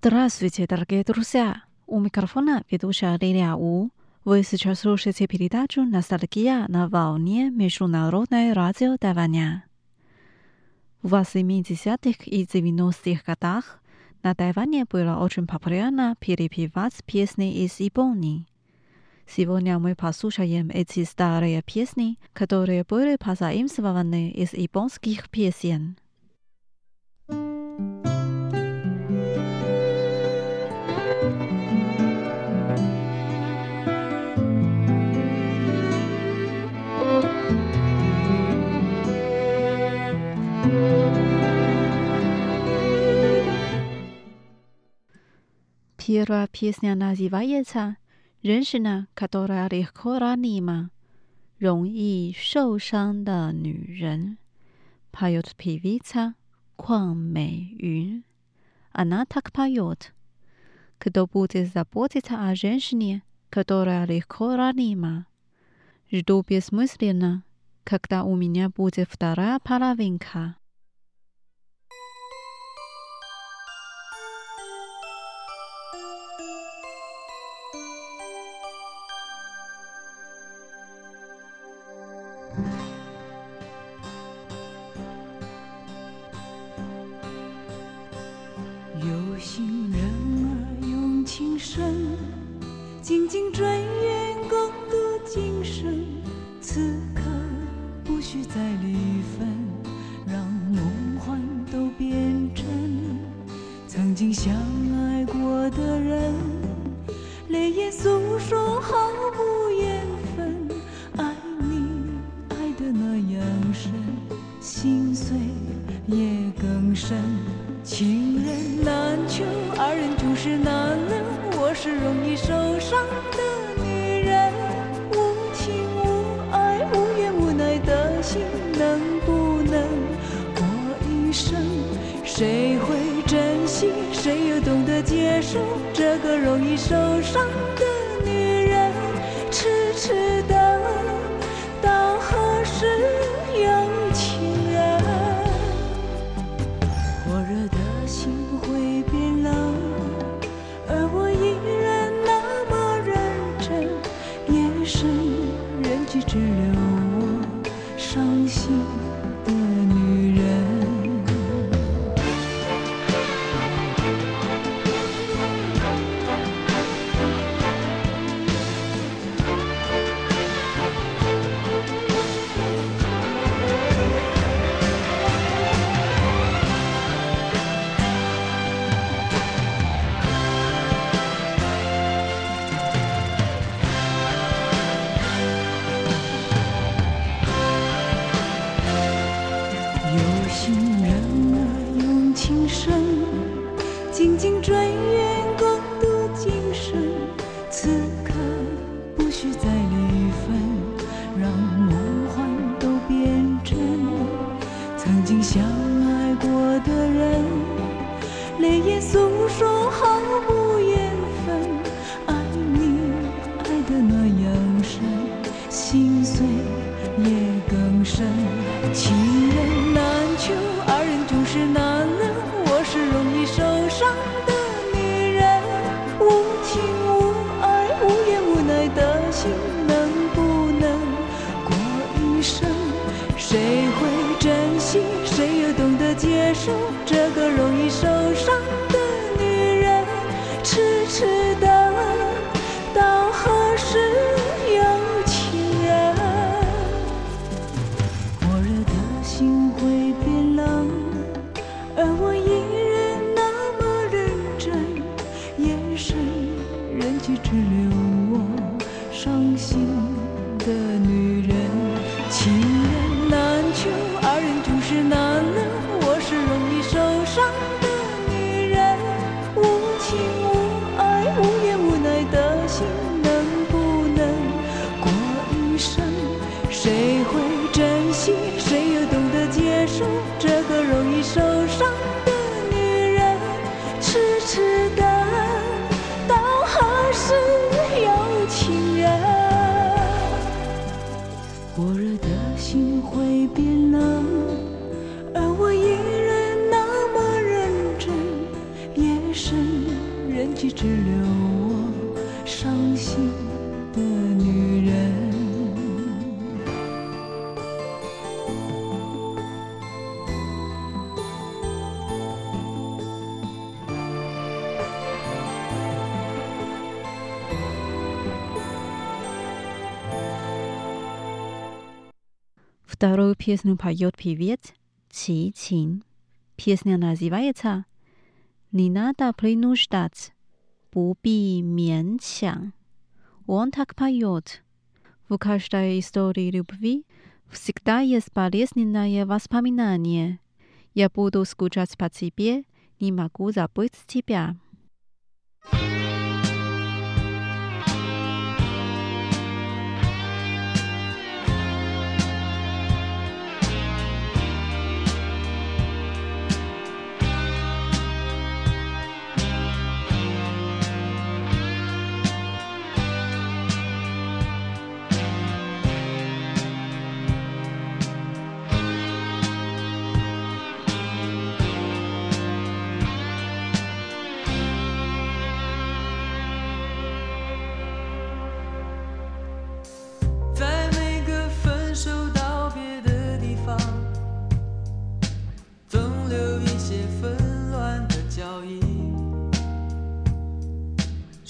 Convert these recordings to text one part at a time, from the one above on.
Здравствуйте, дорогие друзья! У микрофона ведущая Лилия У. Вы сейчас слушаете передачу «Ностальгия» на волне Международное радио Тайваня. В 80-х и 90-х годах на Тайване было очень популярно перепевать песни из Японии. Сегодня мы послушаем эти старые песни, которые были позаимствованы из японских песен. Pierwsza piosenka nazywa się Rzeczna, która lekko ranima, rąbi szosanda nuren. Pajot piwica, kwan meyun. A na tak pajot. Kto będzie zapłacić a rzęsznie, która lekko ranima? Żdobie smyslina, kakta u mnie będzie wtara parawinka. 曾经相受伤的女人，无情无爱，无怨无奈的心，能不能过一生，谁会珍惜，谁又懂得接受？Вторую песню поет певец Чи Чин. Песня называется «Не надо принуждать, буби мянчан». Он так поет. В каждой истории любви всегда есть болезненное воспоминание. Я буду скучать по тебе, не могу забыть тебя. thank you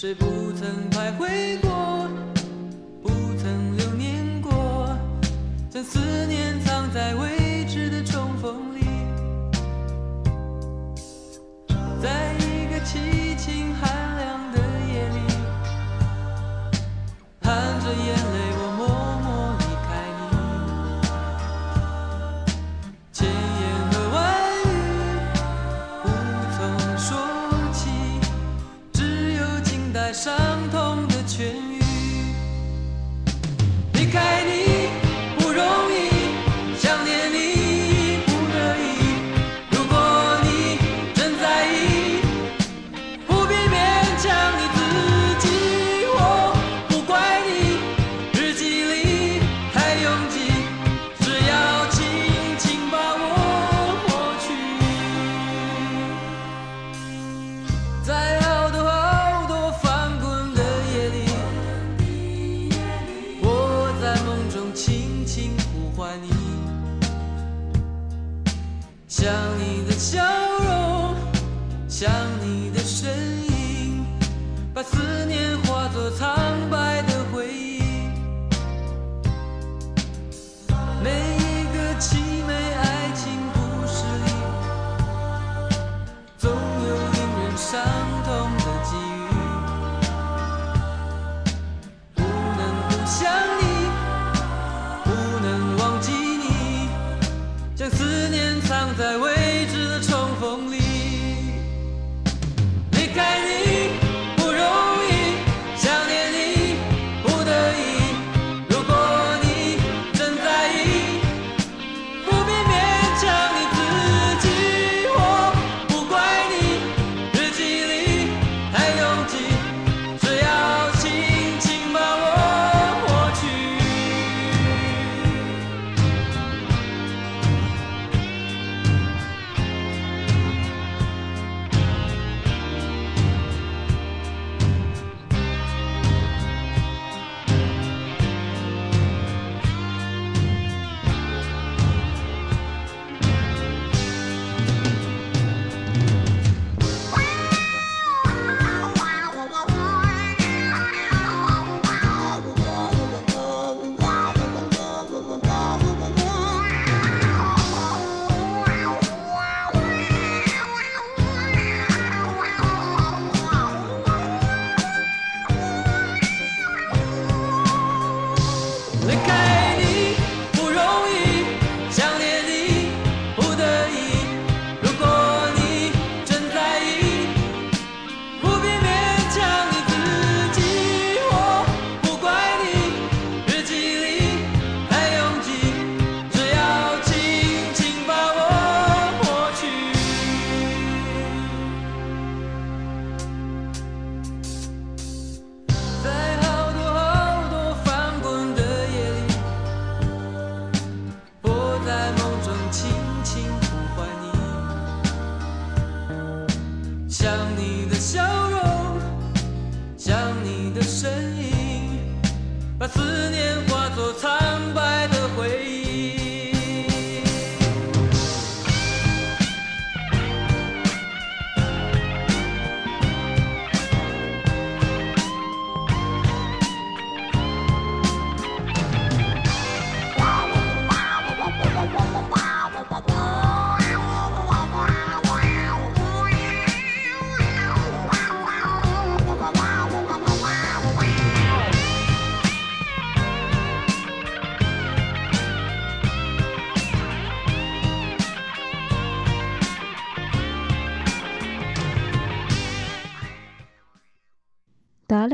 谁不曾徘徊过，不曾留恋过？将思念藏在微。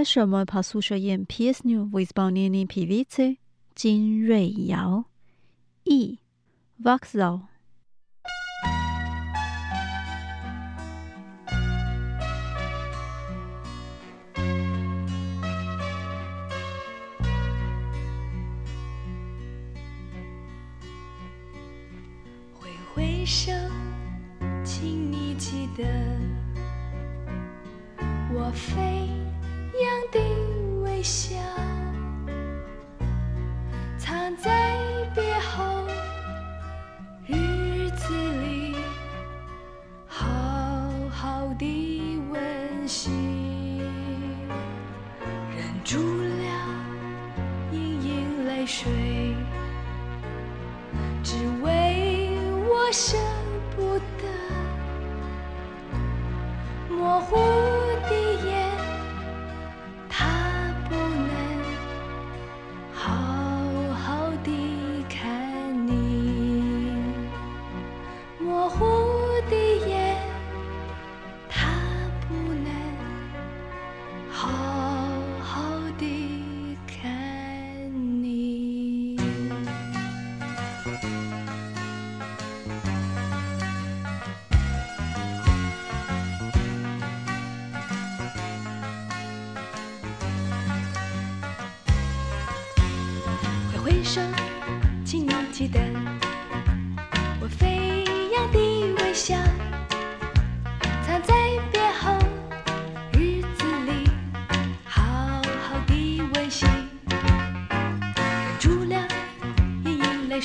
什么怕宿舍演 PS New with b o n n i n i PVC 金瑞瑶，E Voxel。生，请你记得，我飞。一样的微笑。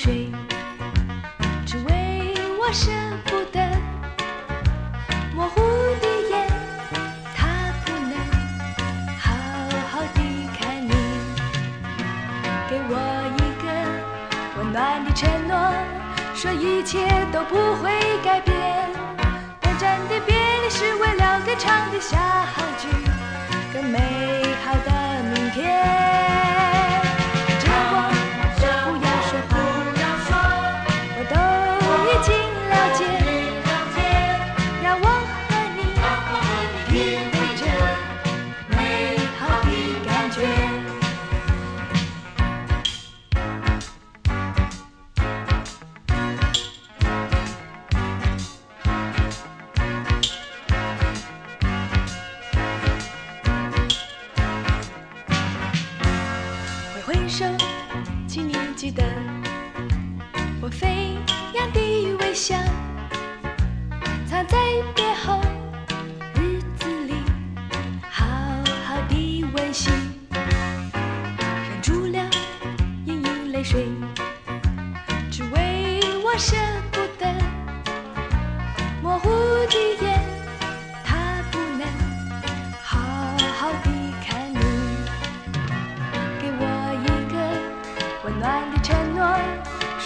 睡，只为我舍不得模糊的眼，他不能好好的看你，给我一个温暖的承诺，说一切都不会改变，短暂的别离是为了歌唱的下好句。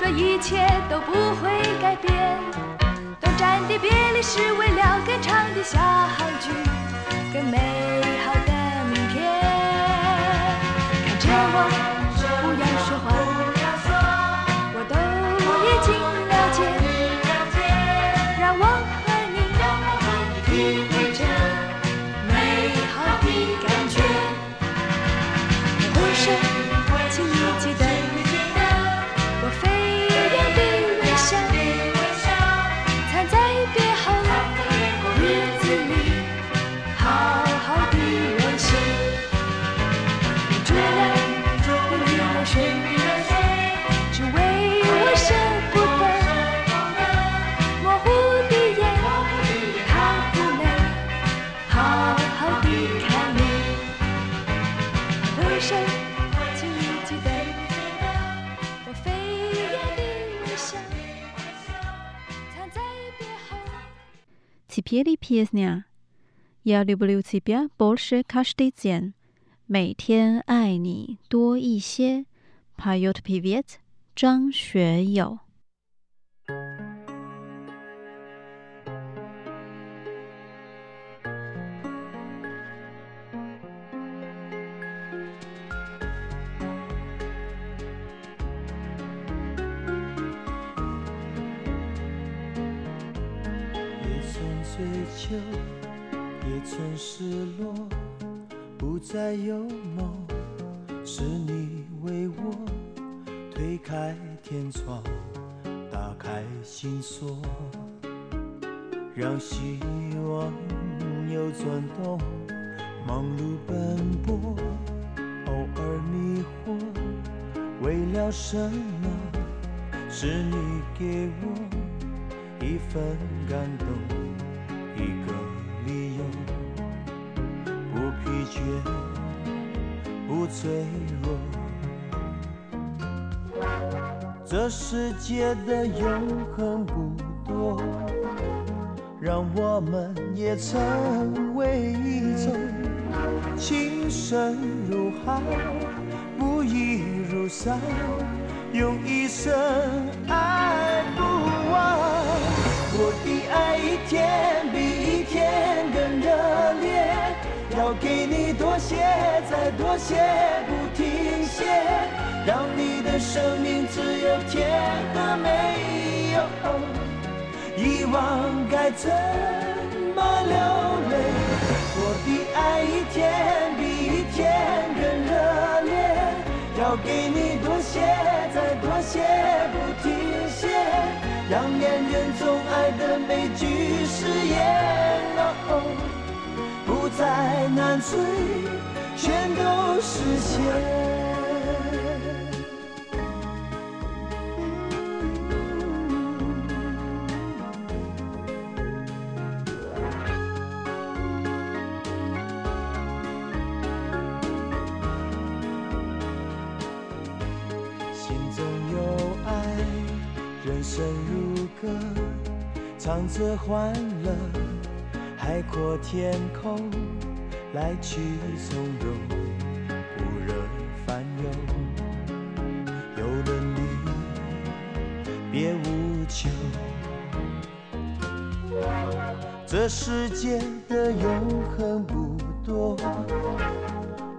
这一切都不会改变短暂的别离是为了歌唱的小聚更美 yeah pya's now yeah dublin tibia 每天爱你多一些 Pyotr Pivet，张学友转动，忙碌奔波，偶尔迷惑，为了什么？是你给我一份感动，一个理由，不疲倦，不脆弱。这世界的永恒不多，让我们也成为一种情深如海，不移如山。用一生爱不完，我的爱一天比一天更热烈，要给你多些，再多些，不停歇，让你的生命只有甜和美该怎么流泪？我的爱一天比一天更热烈，要给你多些。再多些，不停歇，让恋人总爱的每句誓言，不再难追，全都实现。唱着欢乐，海阔天空，来去从容，不惹烦忧。有了你，别无求。这世界的永恒不多，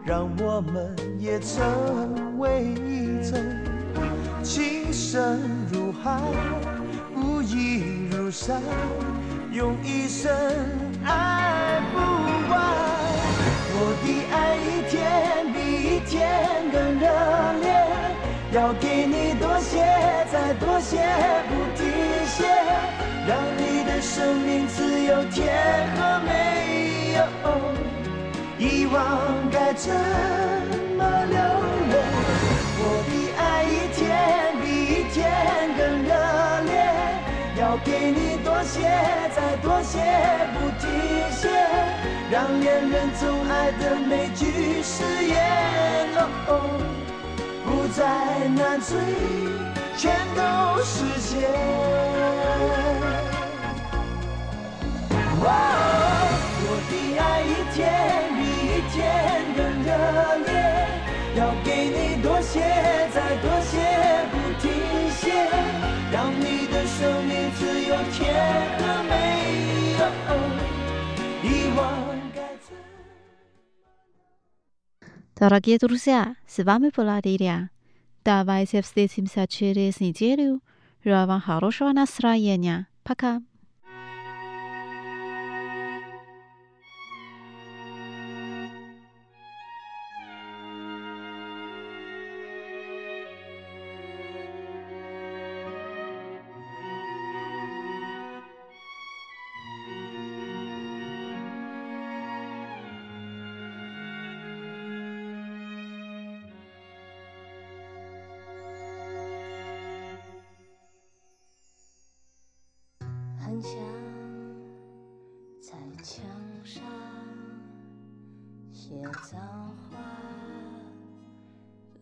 让我们也成为一种情深如海。一如山，用一生爱不完。我的爱一天比一天更热烈，要给你多些，再多些，不停歇，让你的生命只有甜和没有遗忘，该怎么流泪？我的爱一天比一天更热。要给你多些，再多些，不停歇，让恋人总爱的每句誓言，哦不再难追，全都实现。我的爱一天比一天更热烈，要给你多些，再多些，不停歇，让你的生命。Дорогие друзья, с вами была Лилия. Давайте встретимся через неделю. Желаю вам хорошего настроения. Пока.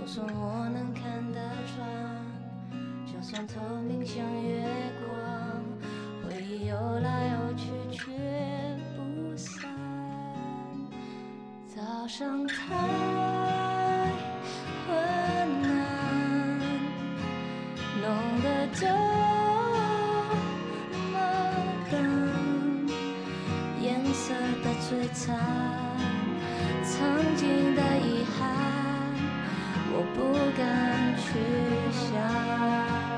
就算我能看得穿，就算透明像月光，回忆游来游去却不散。早上太昏暗，弄得这么淡，颜色的璀璨，曾经的遗憾。我不敢去想。